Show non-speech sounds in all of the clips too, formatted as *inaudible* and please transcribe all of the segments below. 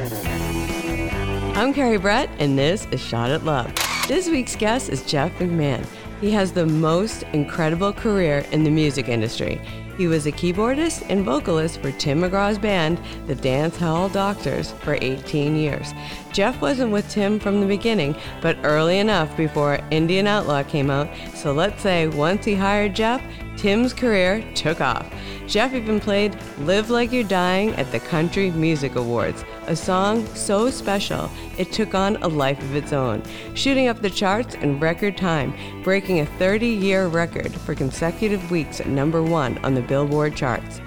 I'm Carrie Brett, and this is Shot at Love. This week's guest is Jeff McMahon. He has the most incredible career in the music industry. He was a keyboardist and vocalist for Tim McGraw's band, the Dancehall Doctors, for 18 years. Jeff wasn't with Tim from the beginning, but early enough before Indian Outlaw came out, so let's say once he hired Jeff, Tim's career took off. Jeff even played Live Like You're Dying at the Country Music Awards, a song so special it took on a life of its own, shooting up the charts in record time, breaking a 30 year record for consecutive weeks at number one on the Billboard charts.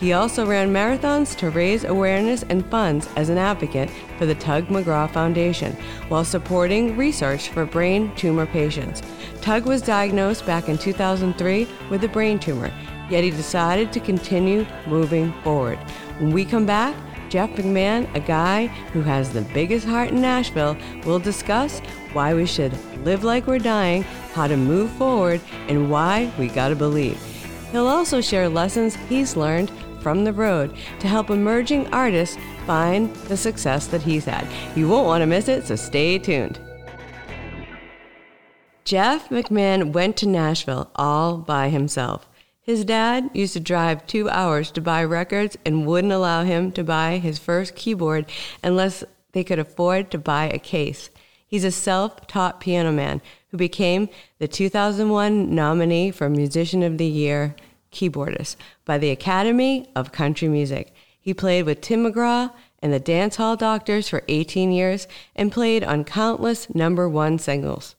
He also ran marathons to raise awareness and funds as an advocate for the Tug McGraw Foundation while supporting research for brain tumor patients. Tug was diagnosed back in 2003 with a brain tumor, yet he decided to continue moving forward. When we come back, Jeff McMahon, a guy who has the biggest heart in Nashville, will discuss why we should live like we're dying, how to move forward, and why we gotta believe. He'll also share lessons he's learned from the road to help emerging artists find the success that he's had. You won't want to miss it, so stay tuned. Jeff McMahon went to Nashville all by himself. His dad used to drive two hours to buy records and wouldn't allow him to buy his first keyboard unless they could afford to buy a case. He's a self taught piano man who became the 2001 nominee for Musician of the Year keyboardist by the Academy of Country Music. He played with Tim McGraw and the Dancehall Doctors for 18 years and played on countless number one singles.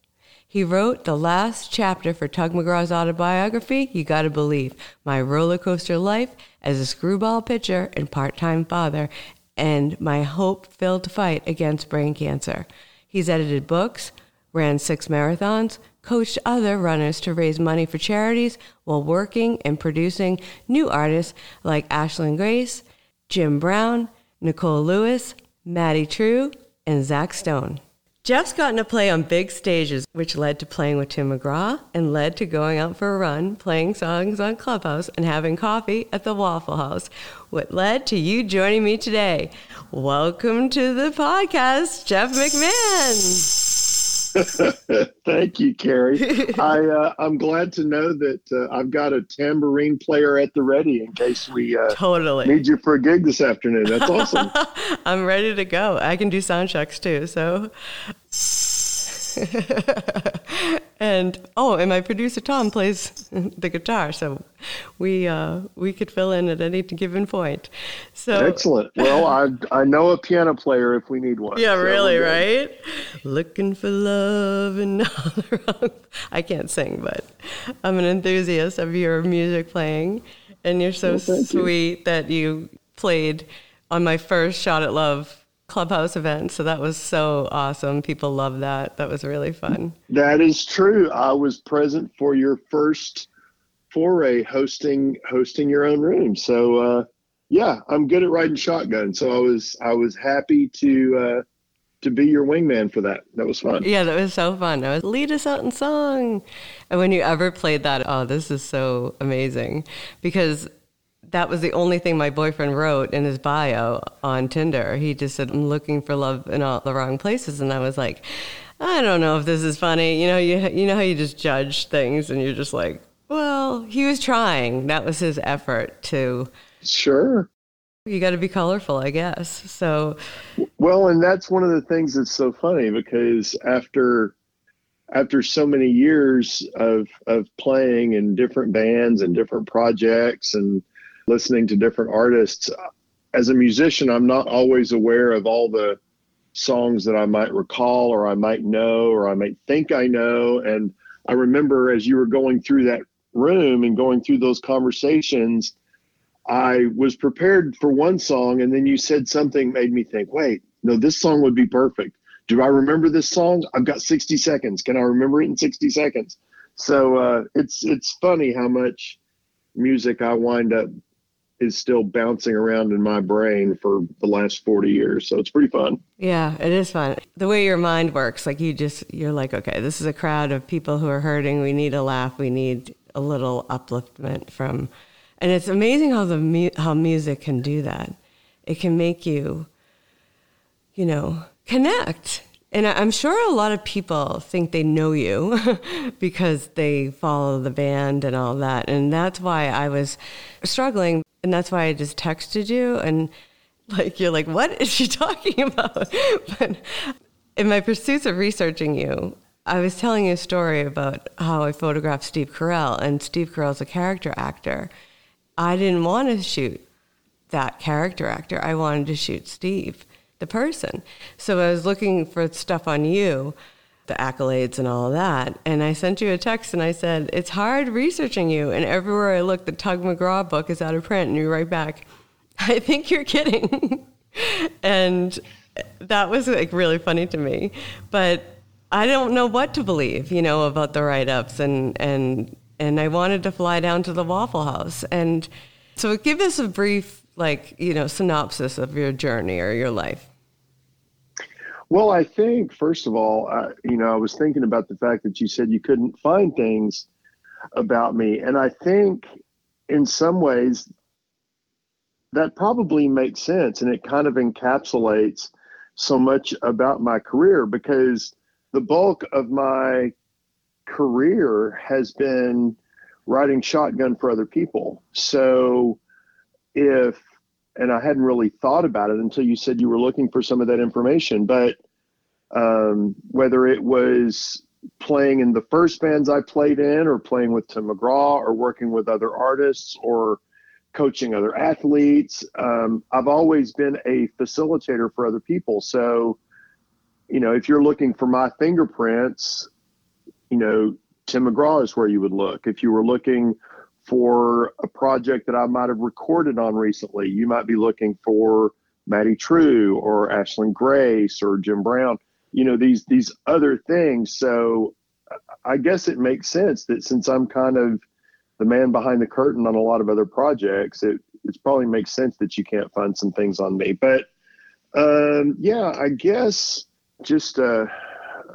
He wrote the last chapter for Tug McGraw's autobiography, You Gotta Believe, My Roller Coaster Life as a Screwball Pitcher and Part Time Father, and My Hope Filled Fight Against Brain Cancer. He's edited books, ran six marathons, coached other runners to raise money for charities while working and producing new artists like Ashlyn Grayce, Jim Brown, Nicole Lewis, Maddye Trew, and Zach Stone. Jeff's gotten to play on big stages, which led to playing with Tim McGraw and led to going out for a run, playing songs on Clubhouse, and having coffee at the Waffle House. What led to you joining me today? Welcome to the podcast, Jeff McMahon. *laughs* Thank you, Carrie. *laughs* I uh, I'm glad to know that uh, I've got a tambourine player at the ready in case we uh, totally need you for a gig this afternoon. That's awesome. *laughs* I'm ready to go. I can do sound checks too. So. *laughs* and oh, and my producer Tom plays the guitar, so we uh, we could fill in at any given point. So excellent. Well, I I know a piano player if we need one. Yeah, so really, right? Looking for love and all the *laughs* wrong. I can't sing, but I'm an enthusiast of your music playing, and you're so well, sweet you. that you played on my first shot at love clubhouse event so that was so awesome. People love that. That was really fun. That is true. I was present for your first foray hosting hosting your own room. So uh, yeah i'm good at riding shotgun so i was i was happy to uh, to be your wingman for that. That was fun. Yeah that was so fun. I was lead us out in song. And when you ever played that oh this is so amazing. Because that was the only thing my boyfriend wrote in his bio on Tinder. He just said, I'm looking for love in all the wrong places. And I was like, I don't know if this is funny. You know, you, you know how you just judge things and you're just like, well, he was trying. That was his effort to. Sure. You got to be colorful, I guess. So. Well, and that's one of the things that's so funny because after after so many years of of playing in different bands and different projects and listening to different artists. As a musician, I'm not always aware of all the songs that I might recall or I might know or I might think I know. And I remember as you were going through that room and going through those conversations, I was prepared for one song and then you said something made me think, wait, no, this song would be perfect. Do I remember this song? I've got 60 seconds. Can I remember it in 60 seconds? So uh, it's it's funny how much music I wind up is still bouncing around in my brain for the last 40 years. So it's pretty fun. Yeah, it is fun. The way your mind works, like you just, you're like, okay, this is a crowd of people who are hurting. We need a laugh. We need a little upliftment from, and it's amazing how the, how music can do that. It can make you you know, connect. And I'm sure a lot of people think they know you *laughs* because they follow the band and all that. And that's why I was struggling. And that's why I just texted you. And like, you're like, what is she *laughs* talking about? *laughs* but in my pursuits of researching you, I was telling you a story about how I photographed Steve Carell, and Steve Carell's a character actor. I didn't want to shoot that character actor. I wanted to shoot Steve, the person. So I was looking for stuff on you, the accolades and all of that. And I sent you a text and I said, It's hard researching you. And everywhere I look, the Tug McGraw book is out of print. And you write back, *laughs* I think you're kidding. *laughs* and that was like really funny to me. But I don't know what to believe, you know, about the write ups and, and, and I wanted to fly down to the Waffle House. And so give us a brief like you know synopsis of your journey or your life well i think first of all I, you know i was thinking about the fact that you said you couldn't find things about me and i think in some ways that probably makes sense and it kind of encapsulates so much about my career because the bulk of my career has been riding shotgun for other people so if and I hadn't really thought about it until you said you were looking for some of that information. But um, whether it was playing in the first bands I played in, or playing with Tim McGraw, or working with other artists, or coaching other athletes, um, I've always been a facilitator for other people. So, you know, if you're looking for my fingerprints, you know, Tim McGraw is where you would look. If you were looking for a project that I might have recorded on recently. You might be looking for Maddye Trew or Ashlyn Grayce or Jim Brown, you know, these these other things. So I guess it makes sense that since I'm kind of the man behind the curtain on a lot of other projects, it it probably makes sense that you can't find some things on me. But um, yeah, I guess just a,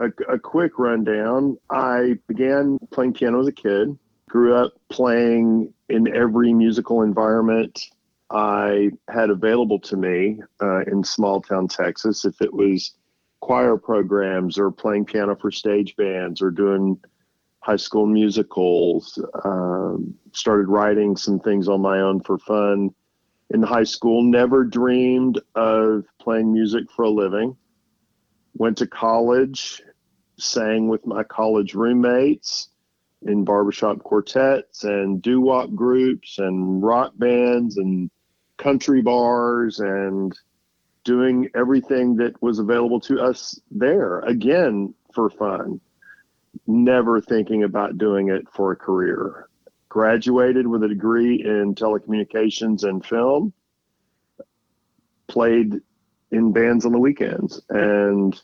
a, a quick rundown. I began playing piano as a kid grew up playing in every musical environment I had available to me uh, in small town Texas. If it was choir programs or playing piano for stage bands or doing high school musicals, um, started writing some things on my own for fun in high school. Never dreamed of playing music for a living. Went to college, sang with my college roommates in barbershop quartets and doo wop groups and rock bands and country bars and doing everything that was available to us there again for fun. Never thinking about doing it for a career. Graduated with a degree in telecommunications and film. Played in bands on the weekends. And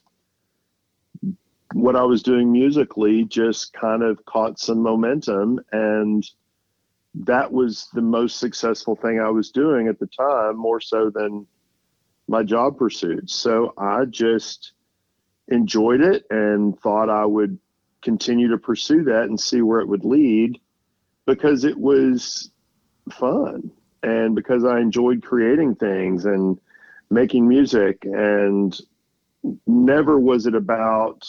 what I was doing musically just kind of caught some momentum. And that was the most successful thing I was doing at the time, more so than my job pursuits. So I just enjoyed it and thought I would continue to pursue that and see where it would lead because it was fun and because I enjoyed creating things and making music and never was it about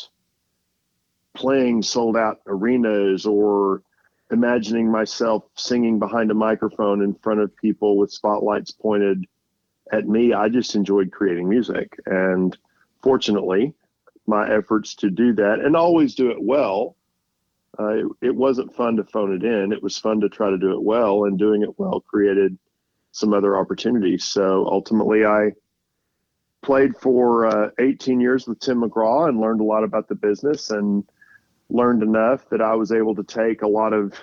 playing sold out arenas or imagining myself singing behind a microphone in front of people with spotlights pointed at me. I just enjoyed creating music. And fortunately, my efforts to do that and always do it well. Uh, it, it, wasn't fun to phone it in. It was fun to try to do it well, and doing it well created some other opportunities. So ultimately, I played for uh, 18 years with Tim McGraw and learned a lot about the business and learned enough that I was able to take a lot of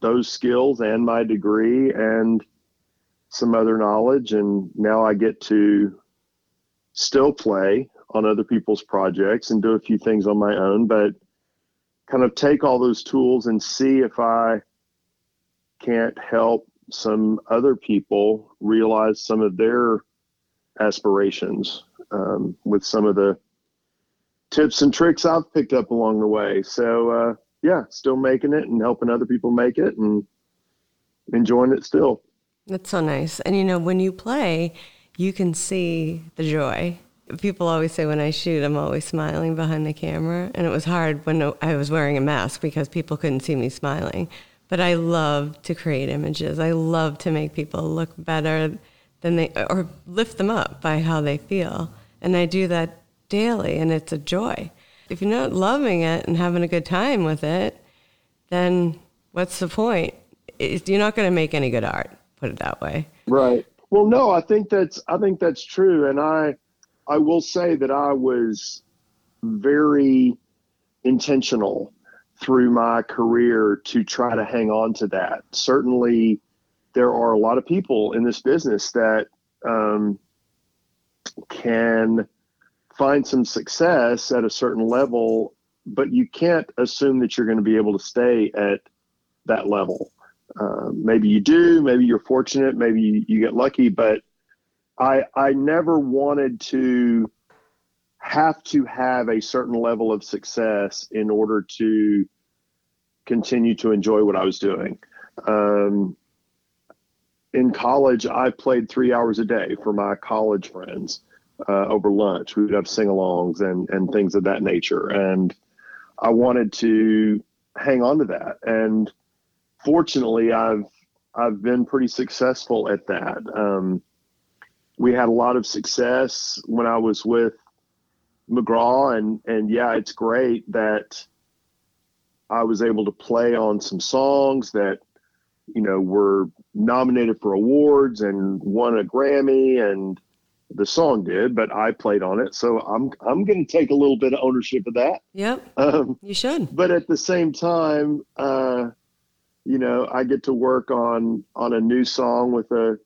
those skills and my degree and some other knowledge. And now I get to still play on other people's projects and do a few things on my own, but kind of take all those tools and see if I can't help some other people realize some of their aspirations um, with some of the tips and tricks I've picked up along the way. So uh, yeah, still making it and helping other people make it and enjoying it still. That's so nice. And you know, when you play, you can see the joy people always say when I shoot, I'm always smiling behind the camera. And it was hard when I was wearing a mask because people couldn't see me smiling. But I love to create images. I love to make people look better than they, or lift them up by how they feel. And I do that daily, and it's a joy. If you're not loving it and having a good time with it, then what's the point? You're not going to make any good art. Put it that way. Right. Well, no, I think that's I think that's true, and I I will say that I was very intentional through my career to try to hang on to that. Certainly, there are a lot of people in this business that um, can find some success at a certain level, but you can't assume that you're going to be able to stay at that level. Uh, maybe you do, maybe you're fortunate, maybe you, you get lucky, but I I never wanted to have to have a certain level of success in order to continue to enjoy what I was doing. Um, in college, I played three hours a day for my college friends uh, over lunch. We would have sing-alongs and and things of that nature, and I wanted to hang on to that. And fortunately, I've I've been pretty successful at that. Um, we had a lot of success when I was with McGraw, and and yeah, it's great that I was able to play on some songs that you know were nominated for awards and won a Grammy, and the song did, but I played on it, so I'm I'm going to take a little bit of ownership of that. Yep, um, you should. But at the same time, uh, you know, I get to work on on a new song with a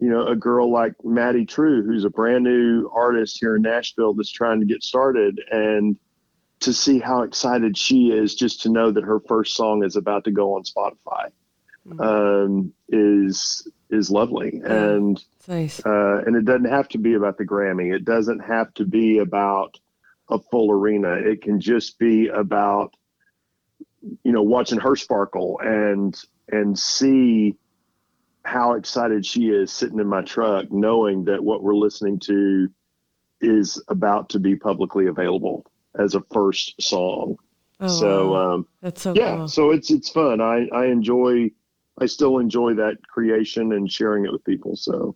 you know, a girl like Maddye Trew, who's a brand new artist here in Nashville that's trying to get started, and to see how excited she is just to know that her first song is about to go on Spotify mm-hmm. um, is is lovely, yeah, and nice. Uh, and it doesn't have to be about the Grammy. It doesn't have to be about a full arena. It can just be about you know watching her sparkle and and see how excited she is sitting in my truck, knowing that what we're listening to is about to be publicly available as a first song. Oh, so um, that's so yeah. Cool. So it's it's fun. I I enjoy. I still enjoy that creation and sharing it with people. So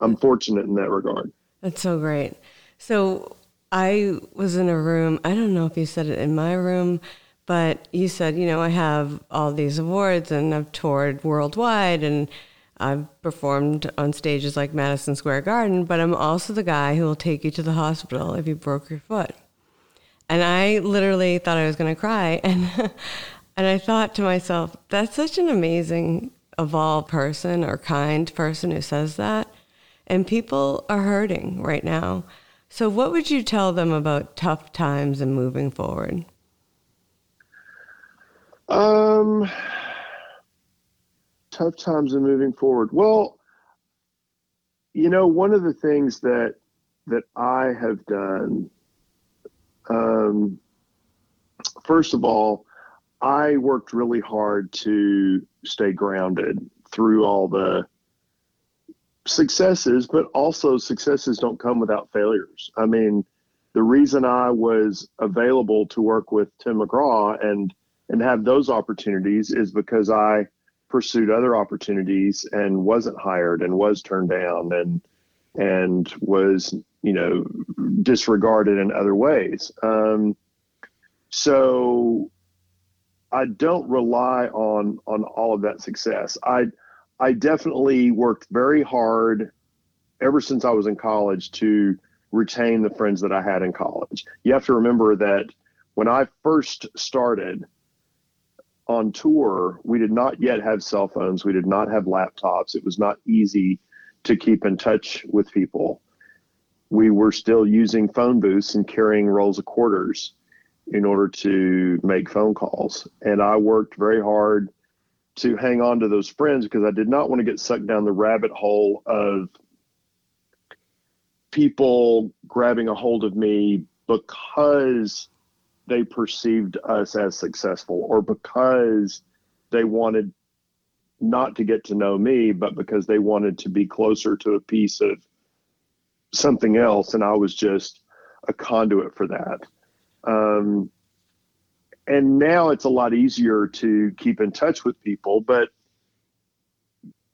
I'm fortunate in that regard. That's so great. So I was in a room. I don't know if you said it in my room, but you said, you know, I have all these awards and I've toured worldwide and I've performed on stages like Madison Square Garden, but I'm also the guy who will take you to the hospital if you broke your foot. And I literally thought I was going to cry. *laughs* And, and I thought to myself, that's such an amazing, evolved person or kind person who says that. And people are hurting right now. So, what would you tell them about tough times and moving forward? Um, tough times and moving forward. Well, you know, one of the things that that I have done, um, first of all, I worked really hard to stay grounded through all the successes, but also successes don't come without failures. I mean, the reason I was available to work with Tim McGraw and and have those opportunities is because I pursued other opportunities and wasn't hired and was turned down and and was you know disregarded in other ways. Um, so I don't rely on on all of that success. I I definitely worked very hard ever since I was in college to retain the friends that I had in college. You have to remember that when I first started, on tour, we did not yet have cell phones. We did not have laptops. It was not easy to keep in touch with people. We were still using phone booths and carrying rolls of quarters in order to make phone calls. And I worked very hard to hang on to those friends because I did not want to get sucked down the rabbit hole of people grabbing a hold of me because they perceived us as successful or because they wanted not to get to know me, but because they wanted to be closer to a piece of something else, and I was just a conduit for that. Um, and now it's a lot easier to keep in touch with people, but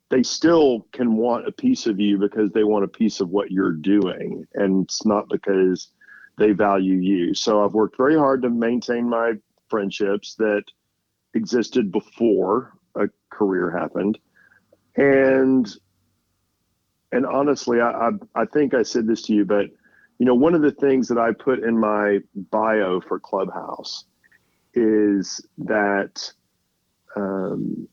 they still can want a piece of you because they want a piece of what you're doing, and it's not because they value you. So I've worked very hard to maintain my friendships that existed before a career happened, and and honestly, I, I, I think I said this to you, but you know, one of the things that I put in my bio for Clubhouse is that um,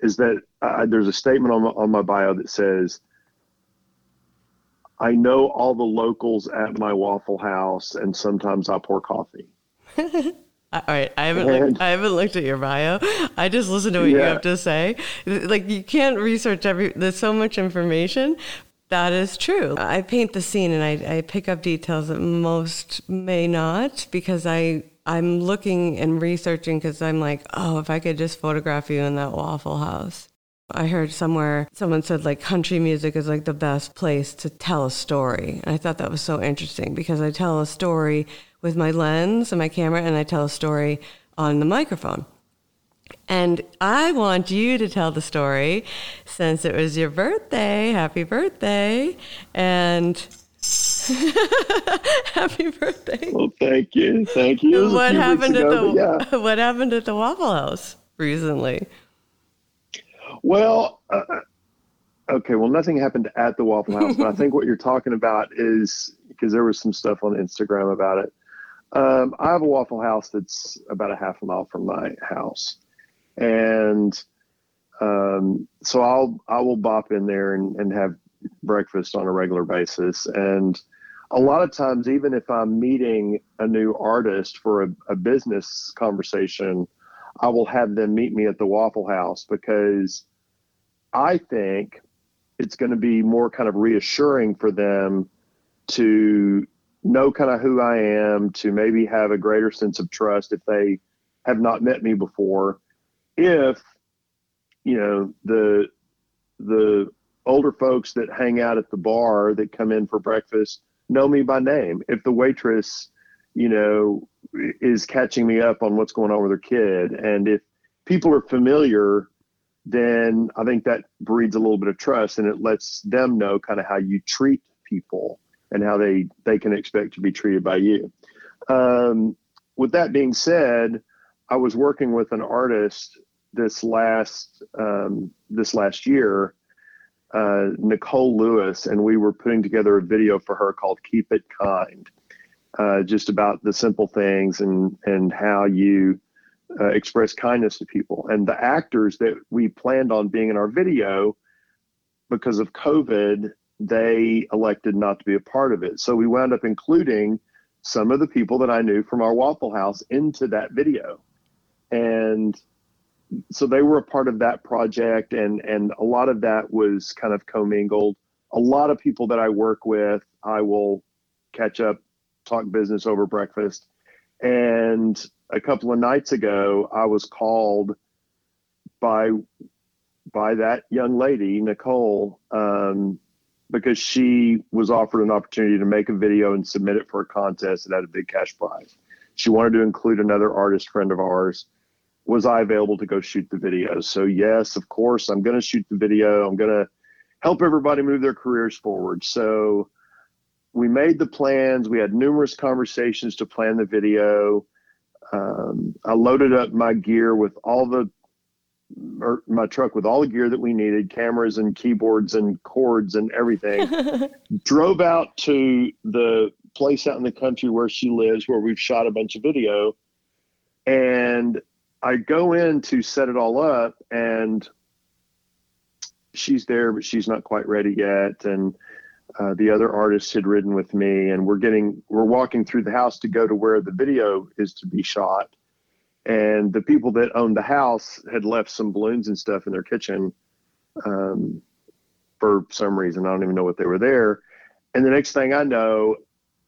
is that I, there's a statement on my, on my bio that says, "I know all the locals at my Waffle House, and sometimes I pour coffee." *laughs* All right, I haven't looked, I haven't looked at your bio. I just listen to what yeah. you have to say. Like you can't research every. There's so much information. That is true. I paint the scene and I, I pick up details that most may not because I I'm looking and researching because I'm like, oh, if I could just photograph you in that Waffle House. I heard somewhere someone said like country music is like the best place to tell a story. And I thought that was so interesting because I tell a story with my lens and my camera, and I tell a story on the microphone. And I want you to tell the story since it was your birthday. Happy birthday. And *laughs* happy birthday. Well, thank you. Thank you. What happened ago, at the yeah. *laughs* What happened at the Waffle House recently? Well, uh, okay. Well, nothing happened at the Waffle House, but I think what you're talking about is because there was some stuff on Instagram about it. Um, I have a Waffle House that's about a half a mile from my house, and um, so I'll I will bop in there and, and have breakfast on a regular basis. And a lot of times, even if I'm meeting a new artist for a, a business conversation, I will have them meet me at the Waffle House because I think it's going to be more kind of reassuring for them to know kind of who I am, to maybe have a greater sense of trust if they have not met me before. If you know the the older folks that hang out at the bar that come in for breakfast know me by name. If the waitress, you know, is catching me up on what's going on with her kid, and if people are familiar, then I think that breeds a little bit of trust and it lets them know kind of how you treat people and how they they can expect to be treated by you. Um, with that being said, I was working with an artist this last um, this last year, uh, Nicole Lewis, and we were putting together a video for her called "Keep It Kind," uh, just about the simple things and and how you uh, express kindness to people. And the actors that we planned on being in our video, because of COVID, they elected not to be a part of it. So we wound up including some of the people that I knew from our Waffle House into that video. And so they were a part of that project and and a lot of that was kind of commingled. A lot of people that I work with, I will catch up, talk business over breakfast. And a couple of nights ago, I was called by by that young lady, Nicole, um, because she was offered an opportunity to make a video and submit it for a contest that had a big cash prize. She wanted to include another artist friend of ours. Was I available to go shoot the video? So, yes, of course, I'm going to shoot the video. I'm going to help everybody move their careers forward. So, we made the plans. We had numerous conversations to plan the video. Um, I loaded up my gear with all the or my truck with all the gear that we needed cameras and keyboards and cords and everything *laughs* drove out to the place out in the country where she lives where we've shot a bunch of video and i go in to set it all up and she's there but she's not quite ready yet and uh, the other artists had ridden with me and we're getting we're walking through the house to go to where the video is to be shot and the people that owned the house had left some balloons and stuff in their kitchen um, for some reason. I don't even know what they were there. And the next thing I know,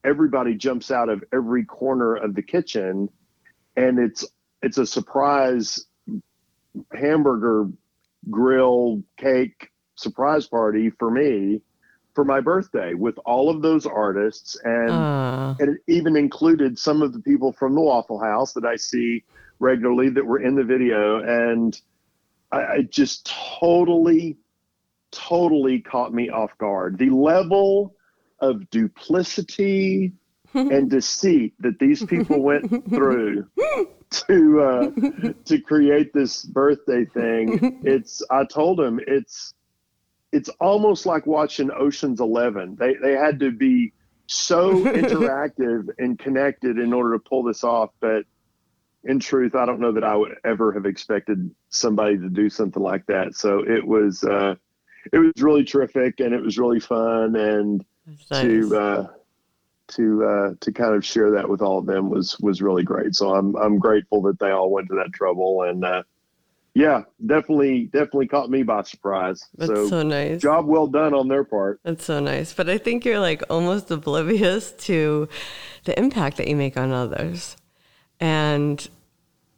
everybody jumps out of every corner of the kitchen, and it's it's a surprise hamburger grill cake surprise party for me for my birthday with all of those artists, and, uh. and it even included some of the people from the Waffle House that I see regularly that were in the video, and I, I just totally, totally caught me off guard. The level of duplicity *laughs* and deceit that these people went through to uh, to create this birthday thing. *laughs* It's I told him it's it's almost like watching Ocean's Eleven. They they had to be so *laughs* interactive and connected in order to pull this off. But in truth, I don't know that I would ever have expected somebody to do something like that. So it was uh, it was really terrific and it was really fun and nice. to uh, to uh, to kind of share that with all of them was was really great. So I'm I'm grateful that they all went to that trouble and uh, yeah, definitely definitely caught me by surprise. That's so, so nice. Job well done on their part. That's so nice. But I think you're like almost oblivious to the impact that you make on others. And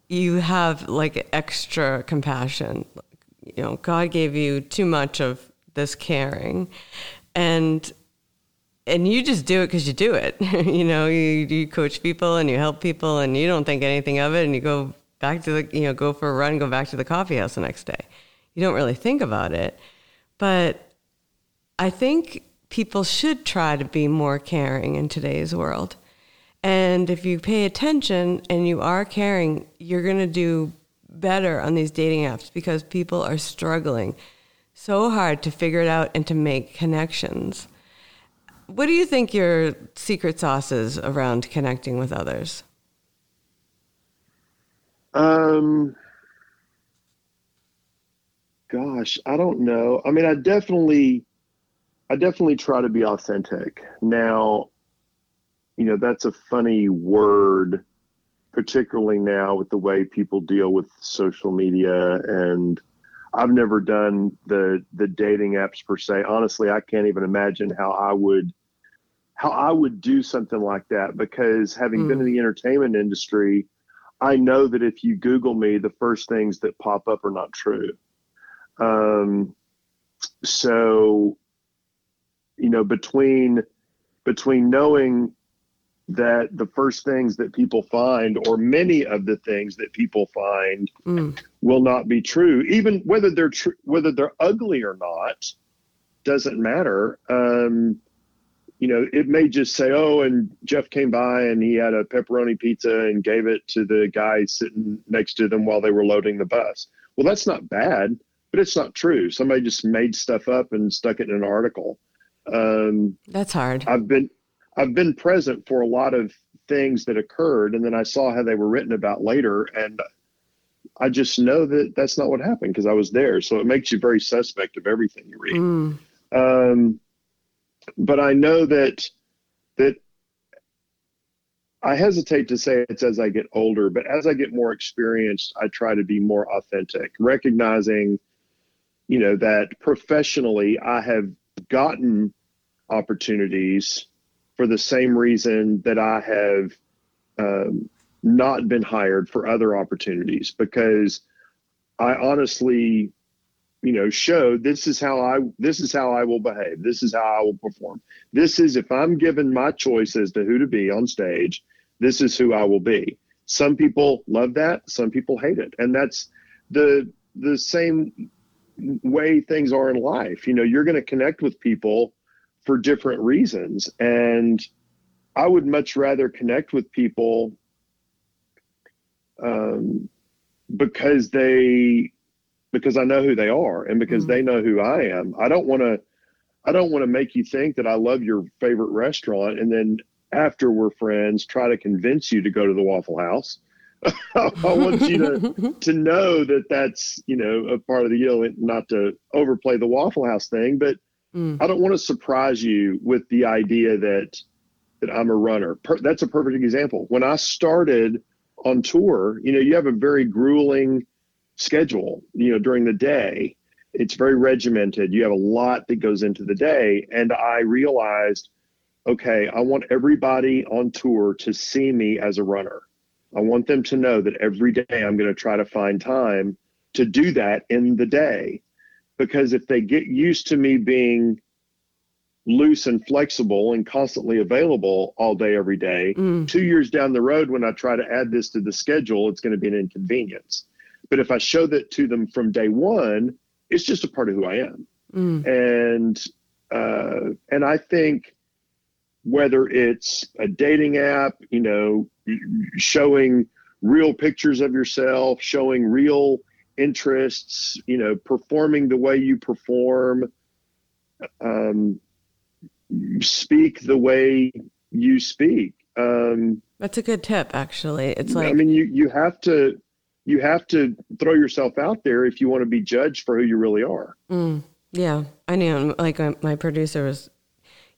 you have like extra compassion. You know, God gave you too much of this caring. And and you just do it because you do it. *laughs* you know, you, you coach people and you help people and you don't think anything of it and you go back to the, you know, go for a run, go back to the coffee house the next day. You don't really think about it. But I think people should try to be more caring in today's world. And if you pay attention and you are caring, you're going to do better on these dating apps because people are struggling so hard to figure it out and to make connections. What do you think your secret sauce is around connecting with others? Um, gosh, I don't know. I mean, I definitely, I definitely try to be authentic. Now, you know, that's a funny word, particularly now with the way people deal with social media and I've never done the the dating apps per se. Honestly, I can't even imagine how I would how I would do something like that because having mm. been in hmm. the entertainment industry, I know that if you Google me, the first things that pop up are not true. Um, so, you know, between between knowing that the first things that people find, or many of the things that people find, mm. will not be true, even whether they're true, whether they're ugly or not, doesn't matter. Um, you know, it may just say, oh, and Jeff came by and he had a pepperoni pizza and gave it to the guy sitting next to them while they were loading the bus. Well, that's not bad, but it's not true. Somebody just made stuff up and stuck it in an article. Um, that's hard. I've been I've been present for a lot of things that occurred, and then I saw how they were written about later, and I just know that that's not what happened because I was there. So it makes you very suspect of everything you read. Mm. Um, but I know that that I hesitate to say it's as I get older, but as I get more experienced, I try to be more authentic, recognizing, you know, that professionally I have gotten opportunities for the same reason that I have um, not been hired for other opportunities because I honestly you know show this is how i this is how i will behave. This is how i will perform. This is if i'm given my choice as to who to be on stage this is who i will be. Some people love that. Some people hate it. And that's the the same way things are in life. You know you're going to connect with people for different reasons. And i would much rather connect with people um, because they because I know who they are and because mm-hmm. they know who I am. I don't want to I don't want to make you think that I love your favorite restaurant and then after we're friends try to convince you to go to the Waffle House. *laughs* I want you to *laughs* to know that that's you know a part of the deal, not to overplay the Waffle House thing, but mm. I don't want to surprise you with the idea that that I'm a runner. Per, that's a perfect example. When I started on tour, you know, you have a very grueling schedule, you know, during the day. It's very regimented. You have a lot that goes into the day. And I realized, okay, I want everybody on tour to see me as a runner. I want them to know that every day I'm going to try to find time to do that in the day. Because if they get used to me being loose and flexible and constantly available all day, every day. Mm. Two years down the road, when I try to add this to the schedule, it's going to be an inconvenience. But if I show that to them from day one, it's just a part of who I am. Mm. And uh, and I think whether it's a dating app, you know, showing real pictures of yourself, showing real interests, you know, performing the way you perform, um, speak the way you speak. Um, That's a good tip, actually. It's like I mean, you you have to you have to throw yourself out there if you want to be judged for who you really are. Mm, yeah, I knew. Like my, my producer was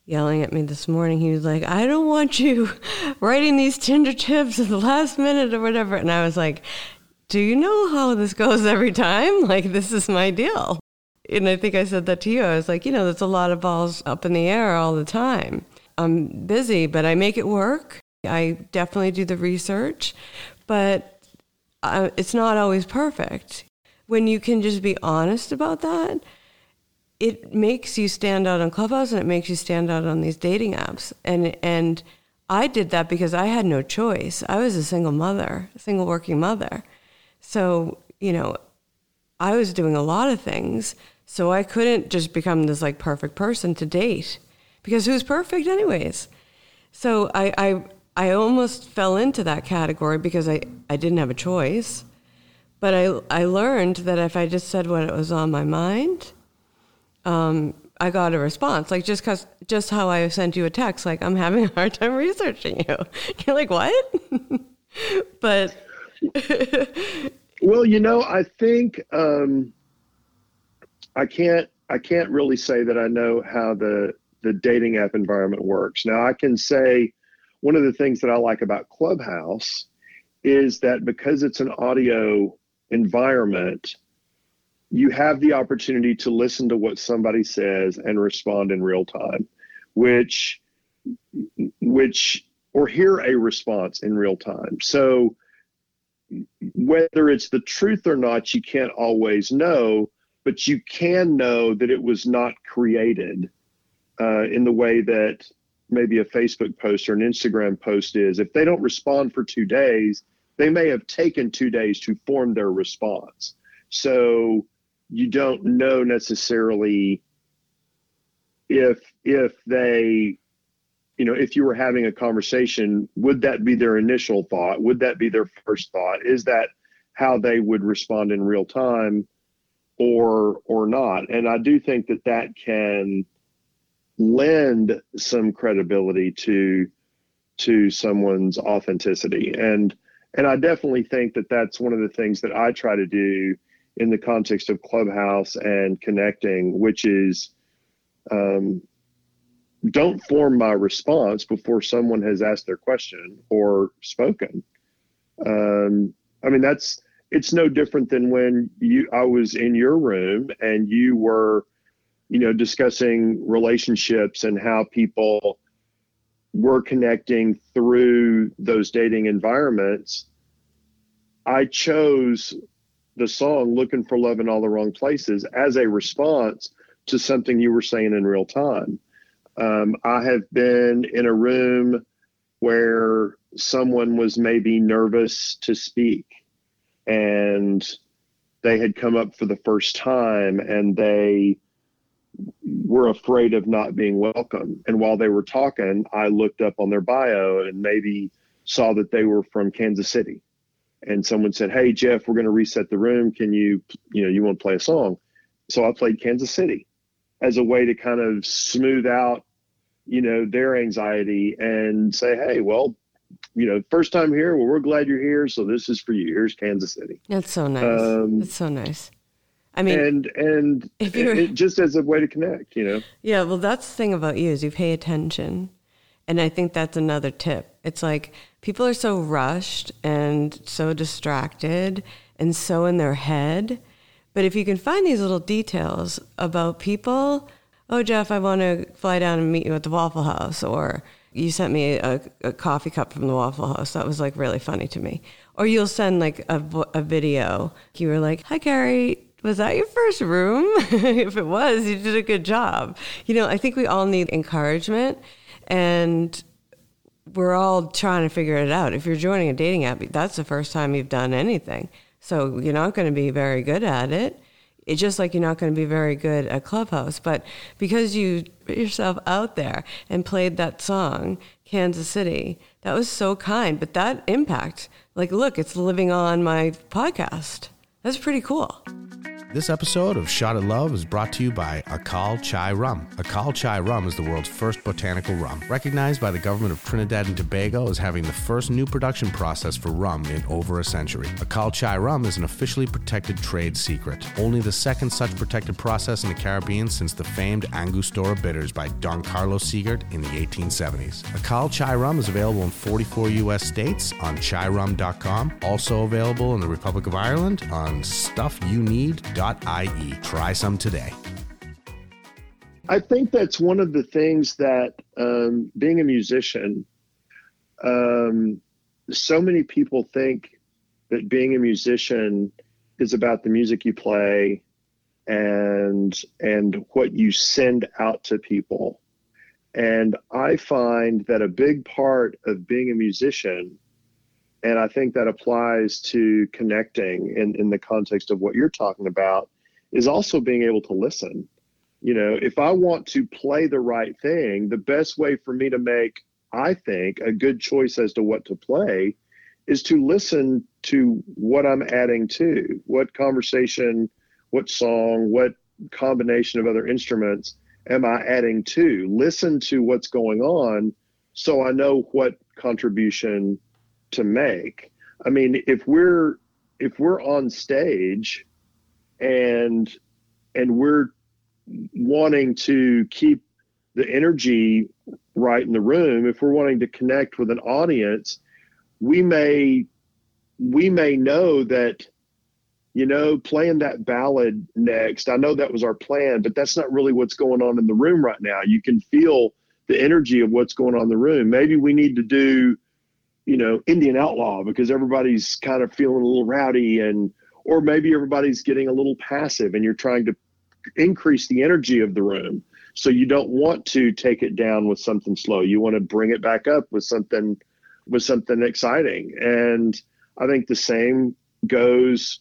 yelling at me this morning. He was like, "I don't want you *laughs* writing these Tinder tips at the last minute or whatever." And I was like, "Do you know how this goes every time? *laughs* Like this is my deal." And I think I said that to you. I was like, "You know, there's a lot of balls up in the air all the time. I'm busy, but I make it work. I definitely do the research, but uh, it's not always perfect." When you can just be honest about that, it makes you stand out on Clubhouse and it makes you stand out on these dating apps. And and I did that because I had no choice. I was a single mother, single working mother. So, you know, I was doing a lot of things. So I couldn't just become this like perfect person to date because who's perfect anyways? So I I I almost fell into that category because I, I didn't have a choice. But I I learned that if I just said what it was on my mind, um, I got a response. Like just cause, just how I sent you a text, like I'm having a hard time *laughs* researching you. *laughs* You're like, what? *laughs* but well, you know, I think um, I can't I can't really say that I know how the the dating app environment works. Now I can say one of the things that I like about Clubhouse is that because it's an audio environment, you have the opportunity to listen to what somebody says and respond in real time, which which or hear a response in real time. So whether it's the truth or not, you can't always know, but you can know that it was not created uh, in the way that maybe a Facebook post or an Instagram post is. If they don't respond for two days, they may have taken two days to form their response. So you don't know necessarily if if they you know if you were having a conversation would that be their initial thought would that be their first thought is that how they would respond in real time or or not and i do think that that can lend some credibility to to someone's authenticity and and i definitely think that that's one of the things that i try to do in the context of Clubhouse and connecting, which is um, don't form my response before someone has asked their question or spoken. Um, I mean, that's it's no different than when you I was in your room and you were, you know, discussing relationships and how people were connecting through those dating environments. I chose the song looking for love in all the wrong places as a response to something you were saying in real time um, i have been in a room where someone was maybe nervous to speak and they had come up for the first time and they were afraid of not being welcome and while they were talking i looked up on their bio and maybe saw that they were from kansas city and someone said, "Hey Jeff, we're going to reset the room. Can you, you know, you want to play a song?" So I played Kansas City as a way to kind of smooth out, you know, their anxiety and say, "Hey, well, you know, first time here. Well, we're glad you're here. So this is for you. Here's Kansas City." That's so nice. Um, That's so nice. I mean, and and *laughs* if you're, it, just as a way to connect, you know. Yeah, well, that's the thing about you is you pay attention, and I think that's another tip. It's like people are so rushed and so distracted and so in their head. But if you can find these little details about people, oh, Jeff, I want to fly down and meet you at the Waffle House, or you sent me a, a coffee cup from the Waffle House. That was like really funny to me. Or you'll send like a, a video. You were like, hi, Carrie, Was that your first room? *laughs* if it was, you did a good job. You know, I think we all need encouragement and we're all trying to figure it out. If you're joining a dating app, that's the first time you've done anything. So you're not going to be very good at it. It's just like you're not going to be very good at Clubhouse. But because you put yourself out there and played that song, Kansas City, that was so kind. But that impact, like, look, it's living on my podcast. That's pretty cool. This episode of Shot at Love is brought to you by Akal Chai Rum. Akal Chai Rum is the world's first botanical rum, recognized by the government of Trinidad and Tobago as having the first new production process for rum in over a century. Akal Chai Rum is an officially protected trade secret, only the second such protected process in the Caribbean since the famed Angostura bitters by Don Carlos Siegert in the 1870s. Akal Chai Rum is available in 44 U.S. states on chairum.com, also available in the Republic of Ireland on stuffyouneed.com Try some today. I think that's one of the things that um, being a musician, um, so many people think that being a musician is about the music you play and and what you send out to people. And I find that a big part of being a musician, and I think that applies to connecting in, in the context of what you're talking about, is also being able to listen. You know, if I want to play the right thing, the best way for me to make, I think, a good choice as to what to play is to listen to what I'm adding to, what conversation, what song, what combination of other instruments am I adding to? Listen to what's going on so I know what contribution to make. I mean, if we're if we're on stage and and we're wanting to keep the energy right in the room if we're wanting to connect with an audience we may we may know that you know playing that ballad next i know that was our plan but that's not really what's going on in the room right now you can feel the energy of what's going on in the room maybe we need to do you know indian outlaw because everybody's kind of feeling a little rowdy and or maybe everybody's getting a little passive and you're trying to increase the energy of the room. So you don't want to take it down with something slow. You want to bring it back up with something with something exciting. And i think the same goes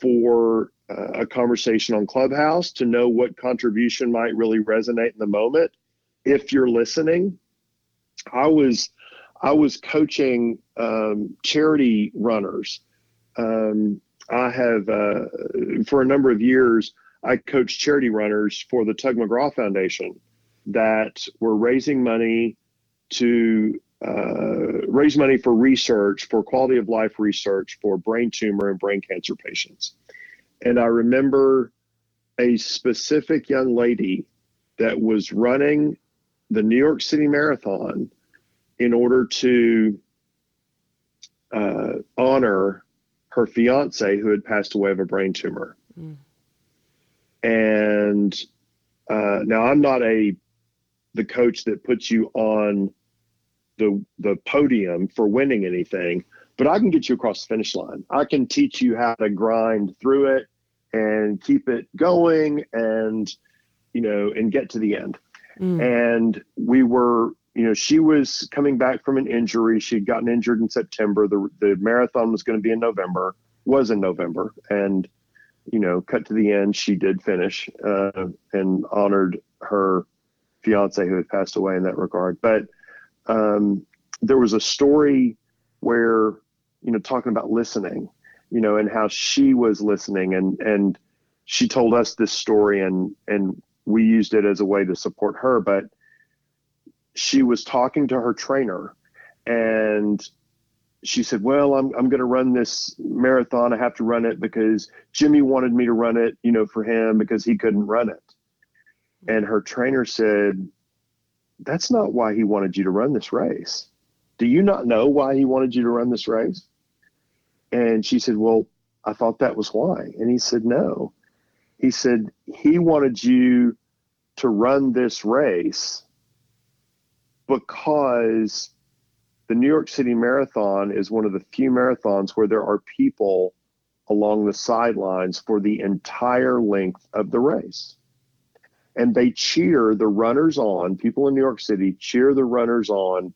for uh, a conversation on clubhouse to know what contribution might really resonate in the moment. If you're listening i was i was coaching um, charity runners um, I have, uh, for a number of years, I coached charity runners for the Tug McGraw Foundation that were raising money to uh, raise money for research, for quality of life research for brain tumor and brain cancer patients. And I remember a specific young lady that was running the New York City Marathon in order to uh, honor her fiance who had passed away of a brain tumor. Mm. And uh, now I'm not a the coach that puts you on the the podium for winning anything, but I can get you across the finish line. I can teach you how to grind through it and keep it going and you know and get to the end. Mm. And we were you know, she was coming back from an injury. She'd gotten injured in September. The the marathon was going to be in November. Was in November, and you know, cut to the end, she did finish uh, and honored her fiance who had passed away in that regard. But um, there was a story where you know talking about listening, you know, and how she was listening, and and she told us this story, and and we used it as a way to support her, but she was talking to her trainer and she said, Well, I'm, I'm going to run this marathon. I have to run it because Jimmy wanted me to run it, you know, for him because he couldn't run it. And her trainer said, That's not why he wanted you to run this race. Do you not know why he wanted you to run this race? And she said, Well, I thought that was why. And he said, No. He said, He wanted you to run this race because the New York City Marathon is one of the few marathons where there are people along the sidelines for the entire length of the race. And they cheer the runners on, people in New York City cheer the runners on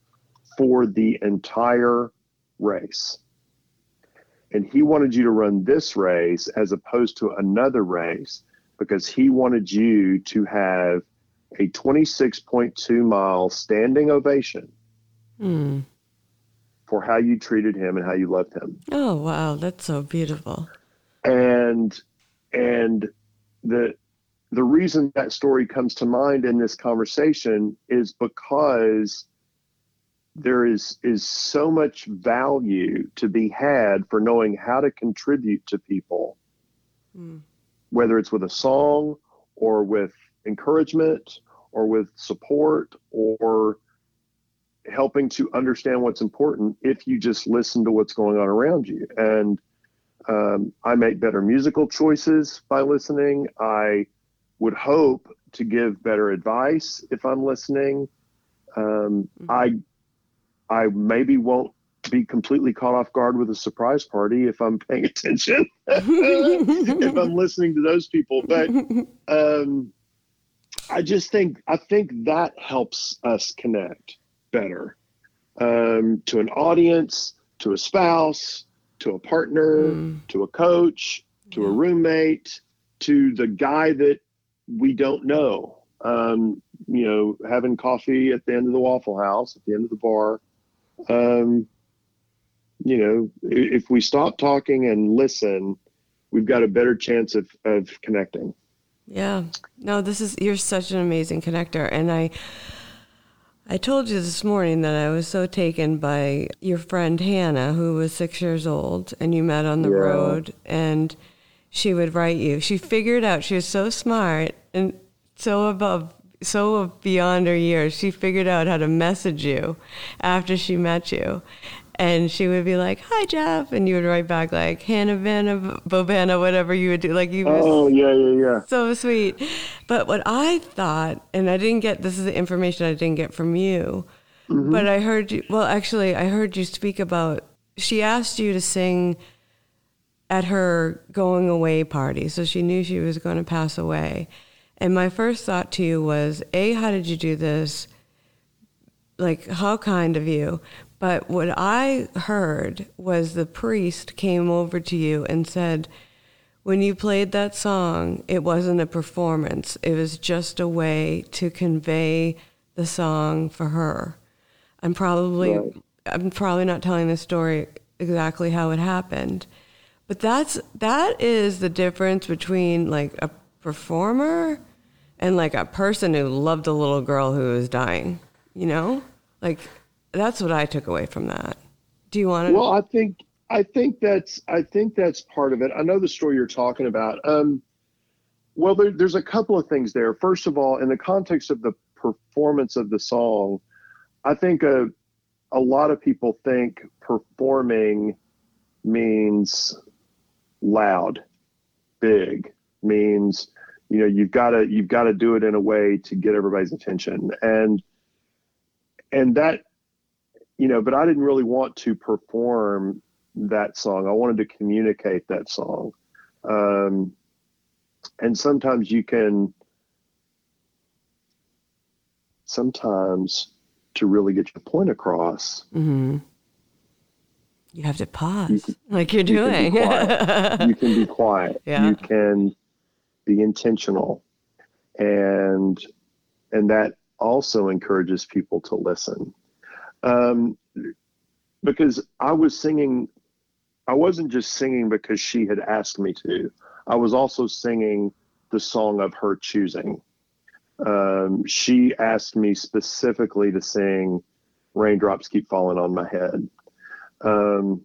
for the entire race. And he wanted you to run this race as opposed to another race because he wanted you to have a 26.2 mile standing ovation Hmm. for how you treated him and how you loved him. Oh wow, that's so beautiful. and and the the reason that story comes to mind in this conversation is because there is is so much value to be had for knowing how to contribute to people Hmm. whether it's with a song or with encouragement or with support or helping to understand what's important if you just listen to what's going on around you and um, I make better musical choices by listening. I would hope to give better advice if I'm listening. Um, I I maybe won't be completely caught off guard with a surprise party if I'm paying *laughs* attention. *laughs* if I'm listening to those people, but *laughs* um, I just think I think that helps us connect better um, to an audience, to a spouse, to a partner, Mm. to a coach, to a roommate, to the guy that we don't know. Um, you know, having coffee at the end of the Waffle House, at the end of the bar. Um, you know, if we stop talking and listen, we've got a better chance of, of connecting. Yeah. No, this is you're such an amazing connector and I I told you this morning that I was so taken by your friend Hannah who was 6 years old and you met on the Yeah. road and she would write you. She figured out she was so smart and so above so beyond her years. She figured out how to message you after she met you. And she would be like, "Hi, Jeff," and you would write back like "Hannah Vanna Bobana," whatever you would do. Like you, Oh yeah, yeah, yeah. so sweet. But what I thought, and I didn't get this is the information I didn't get from you, mm-hmm. but I heard you. Well, actually, I heard you speak about. She asked you to sing at her going away party, so she knew she was going to pass away. And my first thought to you was, a, how did you do this? Like, how kind of you. But what I heard was the priest came over to you and said, when you played that song, it wasn't a performance. It was just a way to convey the song for her. I'm probably Right. I'm probably not telling the story exactly how it happened. But that's that is the difference between like a performer and like a person who loved a little girl who was dying, you know? Like that's what I took away from that. Do you want to Well, I think I think that's I think that's part of it. I know the story you're talking about. Um, well, there, there's a couple of things there. First of all, in the context of the performance of the song, I think a a lot of people think performing means loud, big, means you know you've got to you've got to do it in a way to get everybody's attention and and that you know but i didn't really want to perform that song. I wanted to communicate that song. Um, and sometimes you can sometimes to really get your point across hmm You have to pause, You like you're you can doing. *laughs* you can be quiet. Yeah. you can be intentional. And and that also encourages people to listen um, because i was singing i wasn't just singing because she had asked me to. I was also singing the song of her choosing. Um, she asked me specifically to sing raindrops keep falling on my head. Um,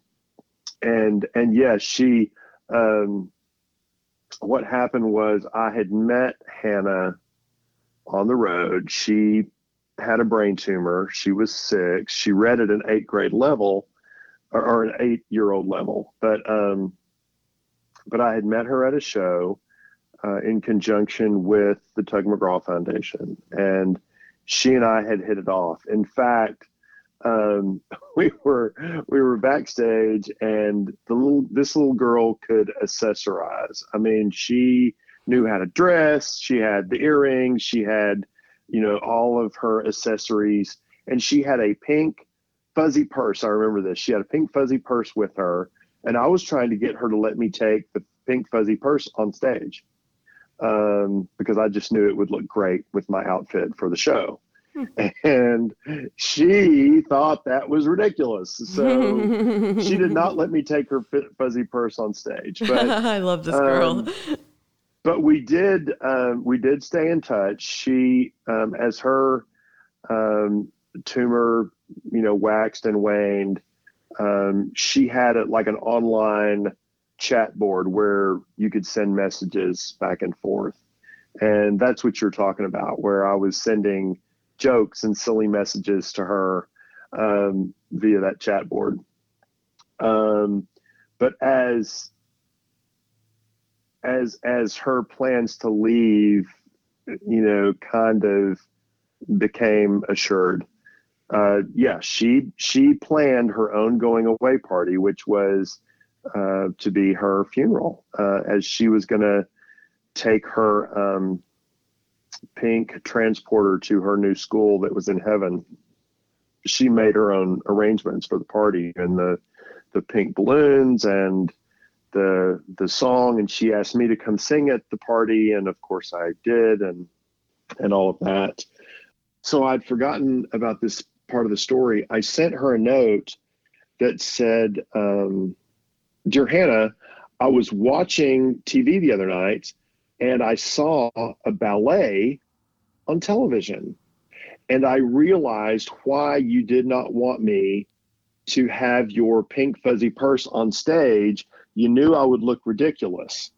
and and yes she um, what happened was I had met Hannah on the road. She had a brain tumor. She was sick. She read at an eighth grade level or, or an eight year old level. But um, but I had met her at a show uh, in conjunction with the Tug McGraw Foundation, and she and I had hit it off. In fact, um, *laughs* we were we were backstage, and the little this little girl could accessorize. I mean, she knew how to dress. She had the earrings. She had, you know, all of her accessories, and she had a pink fuzzy purse. I remember this. She had a pink fuzzy purse with her, and I was trying to get her to let me take the pink fuzzy purse on stage um, because I just knew it would look great with my outfit for the show. Hmm. *laughs* and she thought that was ridiculous. So she did not *laughs* let me take her fuzzy purse on stage. But *laughs* I love this girl. But we did um, we did stay in touch. She, um, as her um, tumor, you know, waxed and waned, um, she had a, like an online chat board where you could send messages back and forth. And that's what you're talking about, where I was sending jokes and silly messages to her um, via that chat board. But as as as her plans to leave, you know, kind of became assured. Uh, yeah, she she planned her own going away party, which was uh, to be her funeral, uh, as she was going to take her um, pink transporter to her new school that was in heaven. She made her own arrangements for the party and the the pink balloons and the the song and she asked me to come sing at the party and of course I did and and all of that. So I'd forgotten about this part of the story. I sent her a note that said, um, Dear Hannah, I was watching TV the other night and I saw a ballet on television. And I realized why you did not want me to have your pink fuzzy purse on stage. You knew I would look ridiculous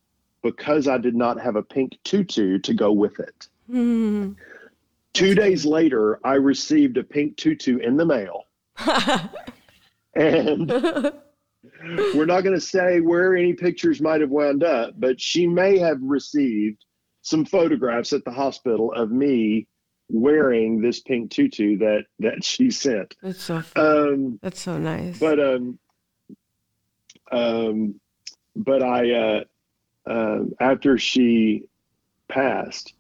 because I did not have a pink tutu to go with it. Mm. Two days later, I received a pink tutu in the mail. *laughs* and we're not going to say where any pictures might have wound up, but she may have received some photographs at the hospital of me wearing this pink tutu that that she sent. That's so um, that's so nice. But um um but I uh, uh after she passed,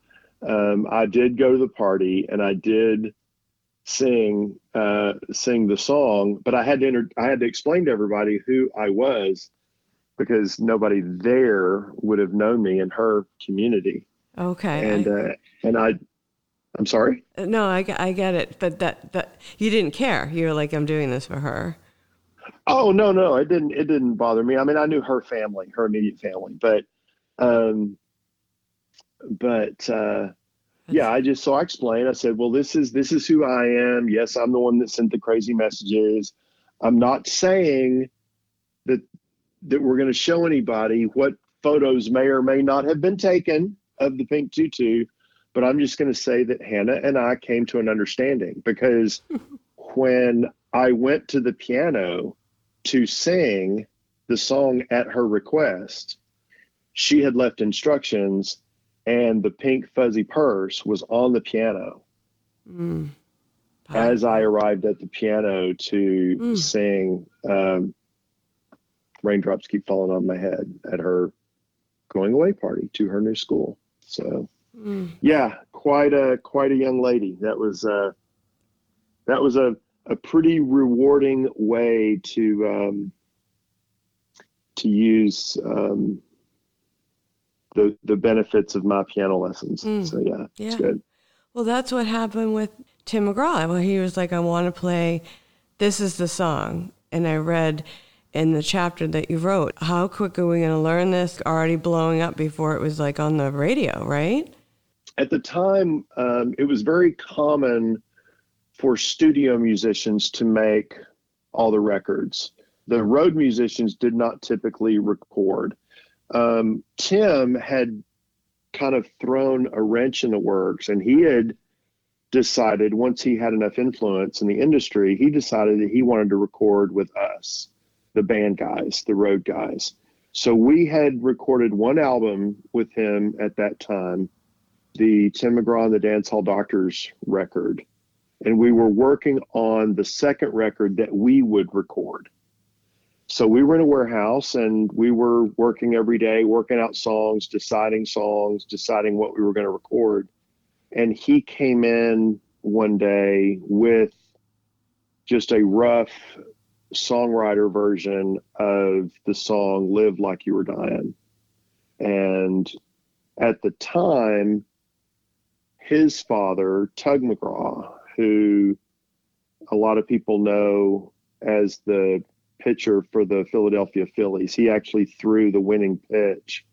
um, I did go to the party and I did sing uh, sing the song, but I had to enter, I had to explain to everybody who I was because nobody there would have known me in her community. Okay. And I, uh, and I, I'm sorry. No, I, I get it, but that that you didn't care. You're like, I'm doing this for her. Oh no, no, it didn't. It didn't bother me. I mean, I knew her family, her immediate family, but, um, but uh, yeah, I just so I explained. I said, "Well, this is this is who I am. Yes, I'm the one that sent the crazy messages. I'm not saying that that we're going to show anybody what photos may or may not have been taken of the pink tutu, but I'm just going to say that Hannah and I came to an understanding because *laughs* when I went to the piano to sing the song at her request, she had left instructions and the pink fuzzy purse was on the piano mm. as I arrived at the piano to mm. sing um, Raindrops Keep Falling on My Head at her going away party to her new school. So mm. yeah, quite a quite a young lady. That was uh, that was a, a pretty rewarding way to um, to use um, the the benefits of my piano lessons. Mm. So yeah, yeah, it's good. Well, that's what happened with Tim McGraw. Well, he was like, I want to play. This is the song, and I read in the chapter that you wrote. How quick are we going to learn this? Already blowing up before it was like on the radio, right? At the time, um, it was very common for studio musicians to make all the records. The road musicians did not typically record um, Tim had kind of thrown a wrench in the works, and he had decided once he had enough influence in the industry, he decided that he wanted to record with us, the band guys, the road guys. So we had recorded one album with him at that time, the Tim McGraw and the Dancehall Doctors record. And we were working on the second record that we would record. So we were in a warehouse and we were working every day, working out songs, deciding songs, deciding what we were going to record. And he came in one day with just a rough songwriter version of the song Live Like You Were Dying. And at the time, his father, Tug McGraw, who a lot of people know as the pitcher for the Philadelphia Phillies, he actually threw the winning pitch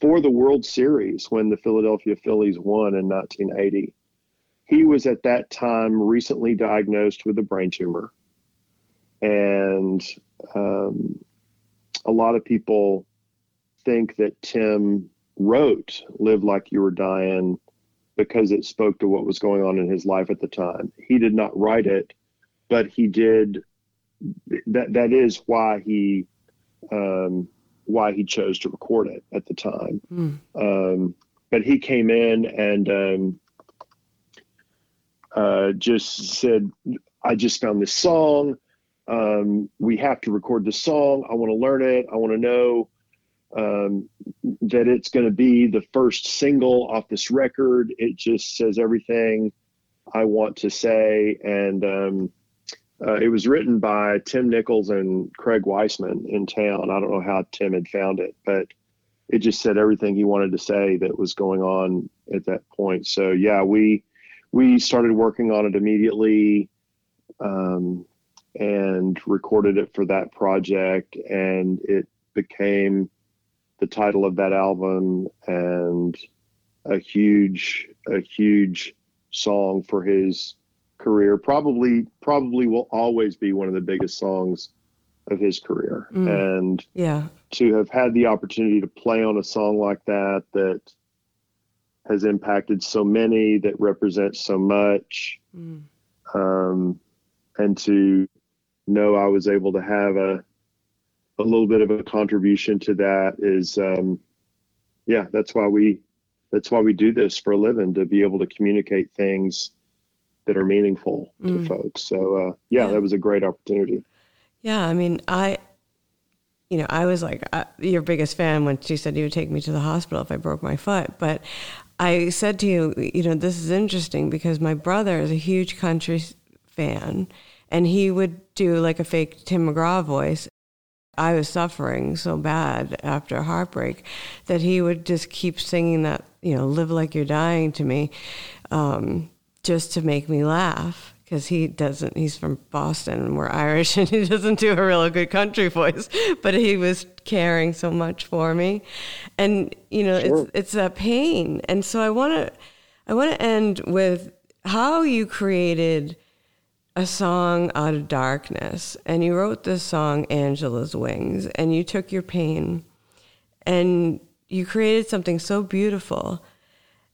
for the World Series when the Philadelphia Phillies won in 1980. He was at that time recently diagnosed with a brain tumor. And um, a lot of people think that Tim wrote Live Like You Were Dying because it spoke to what was going on in his life at the time. He did not write it, but he did. That that is why he um, why he chose to record it at the time. Mm. Um, but he came in and um, uh, just said, "I just found this song. Um, we have to record the song. I want to learn it. I want to know." Um, that it's going to be the first single off this record. It just says everything I want to say. And um, uh, it was written by Tim Nichols and Craig Wiseman in town. I don't know how Tim had found it, but it just said everything he wanted to say that was going on at that point. So yeah, we we started working on it immediately um, and recorded it for that project, and it became the title of that album and a huge a huge song for his career probably probably will always be one of the biggest songs of his career mm. and yeah to have had the opportunity to play on a song like that that has impacted so many that represents so much mm. um, and to know I was able to have a a little bit of a contribution to that is um, yeah that's why we that's why we do this for a living to be able to communicate things that are meaningful to mm. folks so uh, yeah, yeah, that was a great opportunity yeah i mean i you know i was like uh, your biggest fan when she said you would take me to the hospital if i broke my foot but i said to you you know this is interesting because my brother is a huge country fan and he would do like a fake Tim McGraw voice. I was suffering so bad after heartbreak that he would just keep singing that, you know, live like you're dying to me, um, just to make me laugh. Because he doesn't, he's from Boston and we're Irish *laughs* and he doesn't do a real good country voice, but he was caring so much for me. And, you know, sure. it's, it's that pain. And so I want to, I want to end with how you created a song out of darkness and you wrote this song angela's wings and you took your pain and you created something so beautiful.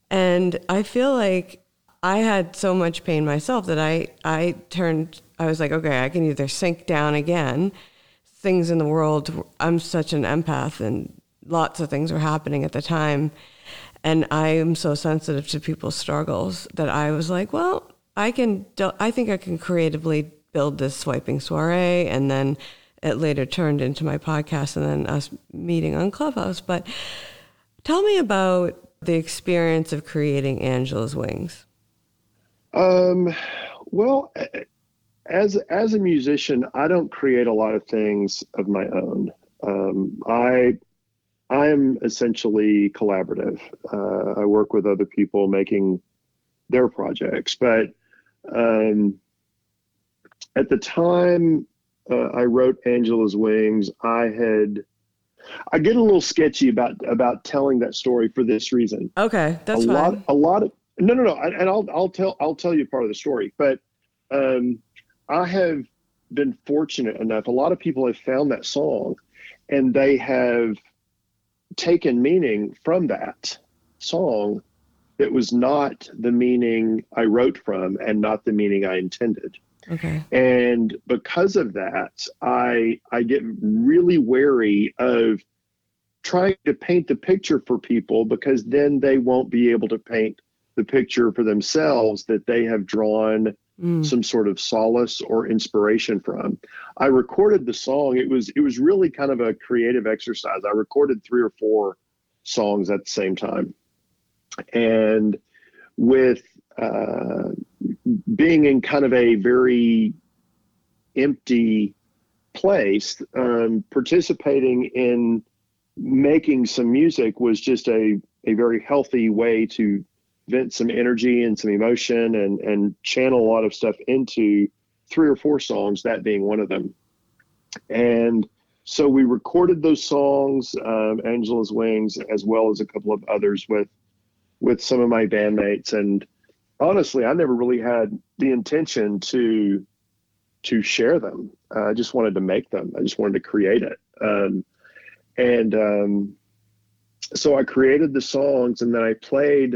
And i feel like i had so much pain myself that i i turned i was like okay i can either sink down again. Things in the world i'm such an empath and lots of things were happening at the time. And i am so sensitive to people's struggles that i was like well I can. I think I can creatively build this swiping soiree, and then it later turned into my podcast, and then us meeting on Clubhouse. But tell me about the experience of creating Angela's Wings. Um, well, as as a musician, I don't create a lot of things of my own. Um, I I am essentially collaborative. Uh, I work with other people making their projects, but um, at the time uh, I wrote Angela's Wings, I had I get a little sketchy about about telling that story for this reason. Okay, that's a fine. lot. A lot of no, no, no, and I'll I'll tell I'll tell you part of the story. But um, I have been fortunate enough. A lot of people have found that song, and they have taken meaning from that song that was not the meaning I wrote from and not the meaning I intended. Okay. And because of that, I I get really wary of trying to paint the picture for people because then they won't be able to paint the picture for themselves that they have drawn mm. some sort of solace or inspiration from. I recorded the song. It was it was really kind of a creative exercise. I recorded three or four songs at the same time, and with uh, being in kind of a very empty place, um, participating in making some music was just a, a very healthy way to vent some energy and some emotion and, and channel a lot of stuff into three or four songs, that being one of them. And so we recorded those songs, um, Angela's Wings, as well as a couple of others with with some of my bandmates. And honestly, I never really had the intention to to share them. Uh, I just wanted to make them. I just wanted to create it. Um, and um, so I created the songs, and then I played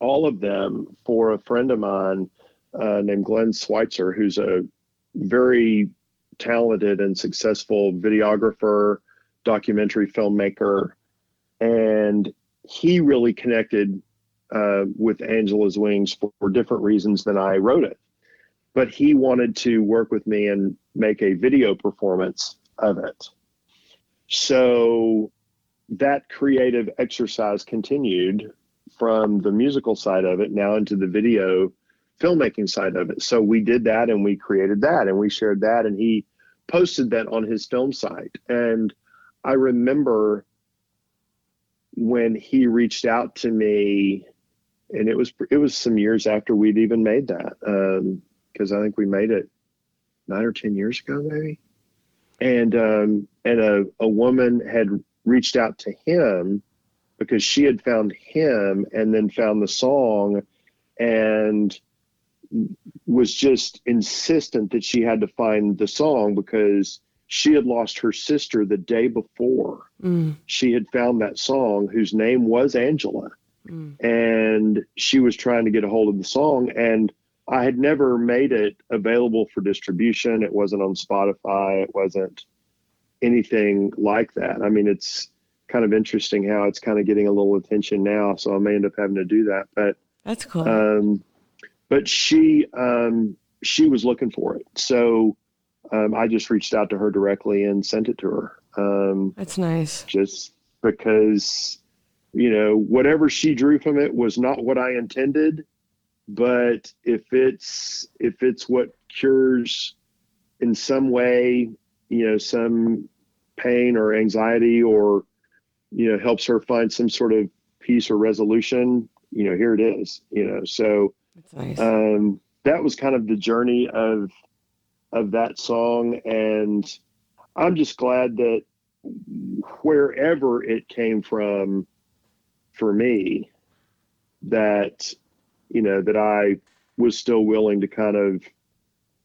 all of them for a friend of mine uh, named Glenn Schweitzer, who's a very talented and successful videographer, documentary filmmaker, and he really connected uh, with Angela's Wings for, for, different reasons than I wrote it. But he wanted to work with me and make a video performance of it. So that creative exercise continued from the musical side of it now into the video filmmaking side of it. So we did that and we created that and we shared that and he posted that on his film site. And I remember when he reached out to me and it was it was some years after we'd even made that because um, I think we made it nine or ten years ago maybe. And um, and a, a woman had reached out to him because she had found him and then found the song and was just insistent that she had to find the song because she had lost her sister the day before mm. she had found that song whose name was Angela. Mm. And she was trying to get a hold of the song and I had never made it available for distribution. It wasn't on Spotify. It wasn't anything like that. I mean, it's kind of interesting how it's kind of getting a little attention now. So I may end up having to do that. But that's cool. Um, but she um, she was looking for it, so um, I just reached out to her directly and sent it to her. Um, that's nice. Just because you know whatever she drew from it was not what I intended but if it's if it's what cures in some way you know some pain or anxiety or you know helps her find some sort of peace or resolution you know here it is you know so nice. um that was kind of the journey of of that song and i'm just glad that wherever it came from for me that you know, that I was still willing to kind of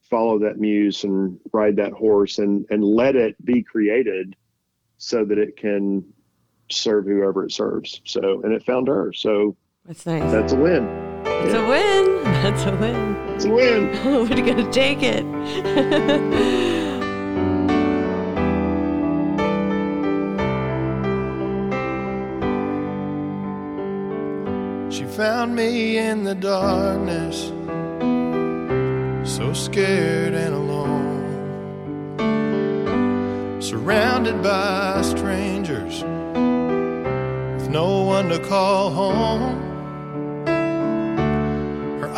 follow that muse and ride that horse and, and let it be created so that it can serve whoever it serves. So, and it found her. So that's nice. That's a win. It's yeah. a win. That's a win. It's a win. *laughs* We're going to take it. *laughs* She found me in the darkness, so scared and alone, surrounded by strangers, with no one to call home.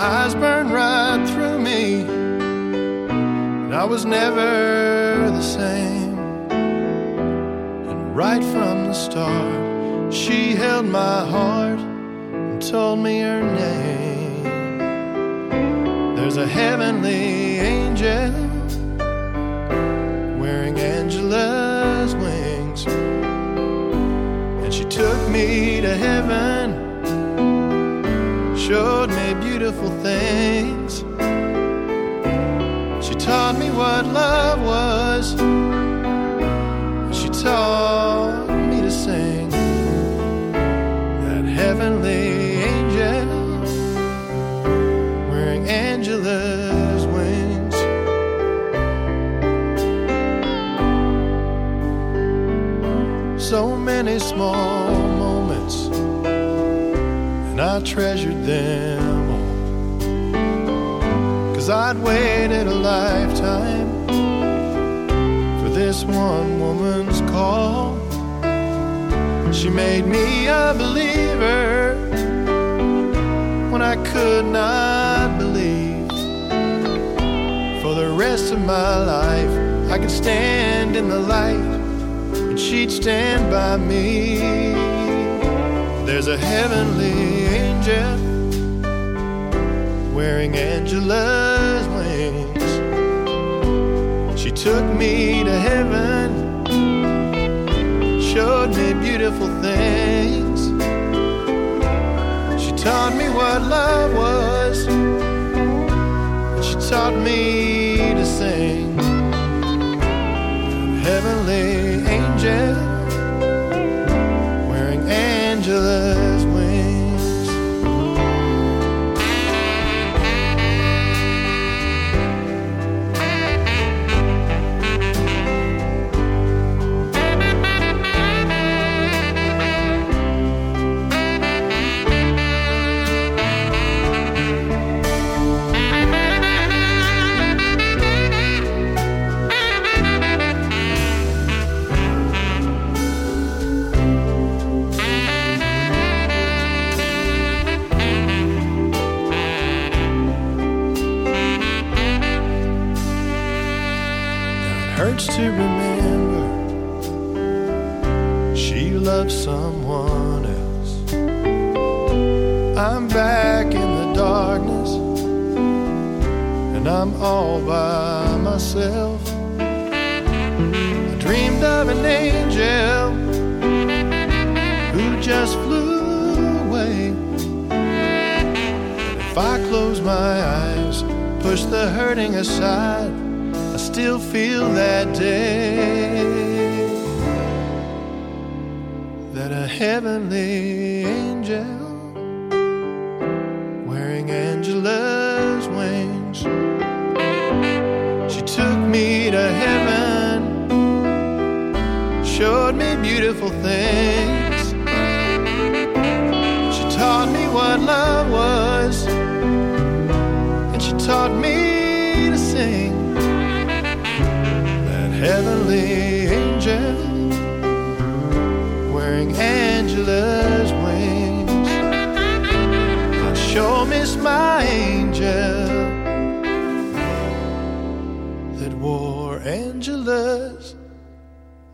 Eyes burned right through me, and I was never the same. And right from the start, she held my heart and told me her name. There's a heavenly angel wearing Angela's wings, and she took me to heaven, showed me beautiful things. She taught me what love was. She taught me to sing that heavenly angel wearing Angela's wings. So many small moments, and I treasured them. I'd waited a lifetime for this one woman's call. She made me a believer when I could not believe. For the rest of my life, I could stand in the light and she'd stand by me. There's a heavenly angel wearing Angela's She took me to heaven, showed me beautiful things. She taught me what love was, she taught me to sing. Heavenly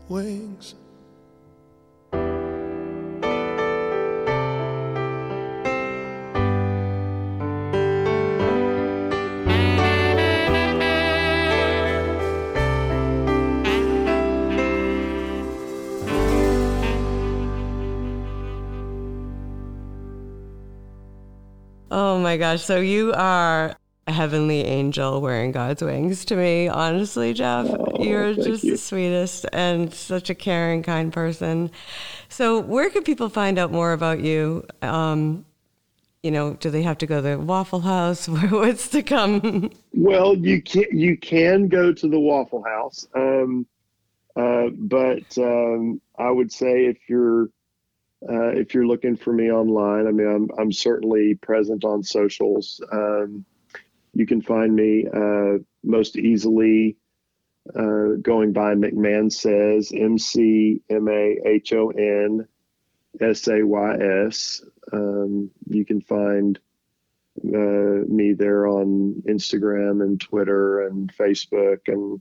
wings. Oh my gosh. So you are heavenly angel wearing God's wings to me, honestly, Jeff. You're just you. the sweetest and such a caring, kind person. So, where can people find out more about you? Um, you know, do they have to go to the Waffle House? *laughs* What's to come? Well, you can you can go to the Waffle House, um, uh, but um, I would say if you're uh, if you're looking for me online, I mean, I'm I'm certainly present on socials. Um, you can find me uh, most easily uh, going by McMahon Says M C M A H O N S A Y S. Um, you can find uh, me there on Instagram and Twitter and Facebook and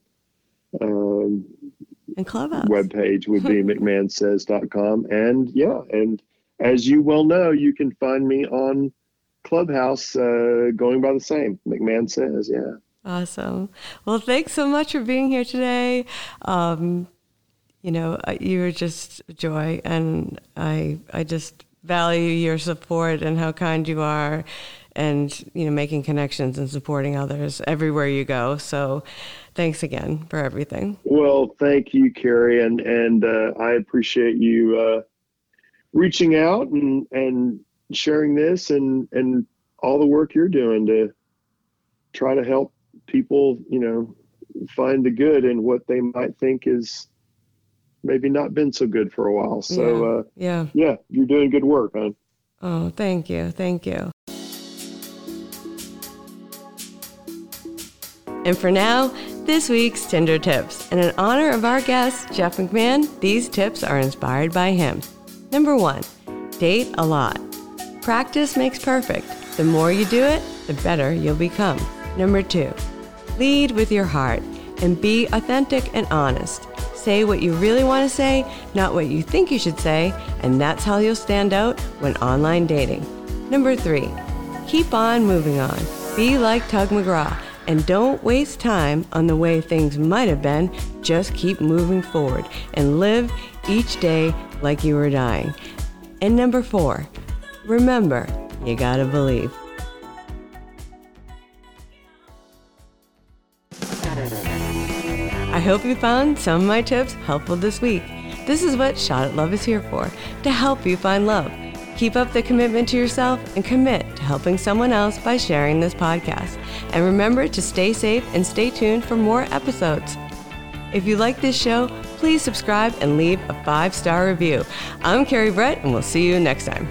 um, in Clubhouse. webpage would be *laughs* mcmahonsays.com. And yeah, and as you well know, you can find me on Clubhouse uh, going by the same McMahon Says. Yeah. Awesome. Well, thanks so much for being here today. Um, you know, uh, you were just a joy, and I I just value your support and how kind you are, and you know, making connections and supporting others everywhere you go. So, thanks again for everything. Well, thank you, Carrie, and and uh, I appreciate you uh, reaching out and and sharing this and and all the work you're doing to try to help people, you know, find the good in what they might think is maybe not been so good for a while. So, uh, yeah. yeah, you're doing good work, man. Oh, thank you, thank you. And for now, this week's Tinder tips. And in honor of our guest, Jeff McMahon, these tips are inspired by him. Number one, date a lot. Practice makes perfect. The more you do it, the better you'll become. Number two, lead with your heart and be authentic and honest. Say what you really want to say, not what you think you should say, and that's how you'll stand out when online dating. Number three, keep on moving on. Be like Tug McGraw and don't waste time on the way things might have been. Just keep moving forward and live each day like you were dying. And number four, remember, you gotta believe. I hope you found some of my tips helpful this week. This is what Shot at Love is here for to help you find love. Keep up the commitment to yourself and commit to helping someone else by sharing this podcast. And remember to stay safe and stay tuned for more episodes. If you like this show, please subscribe and leave a five star review. I'm Carrie Brett, and we'll see you next time.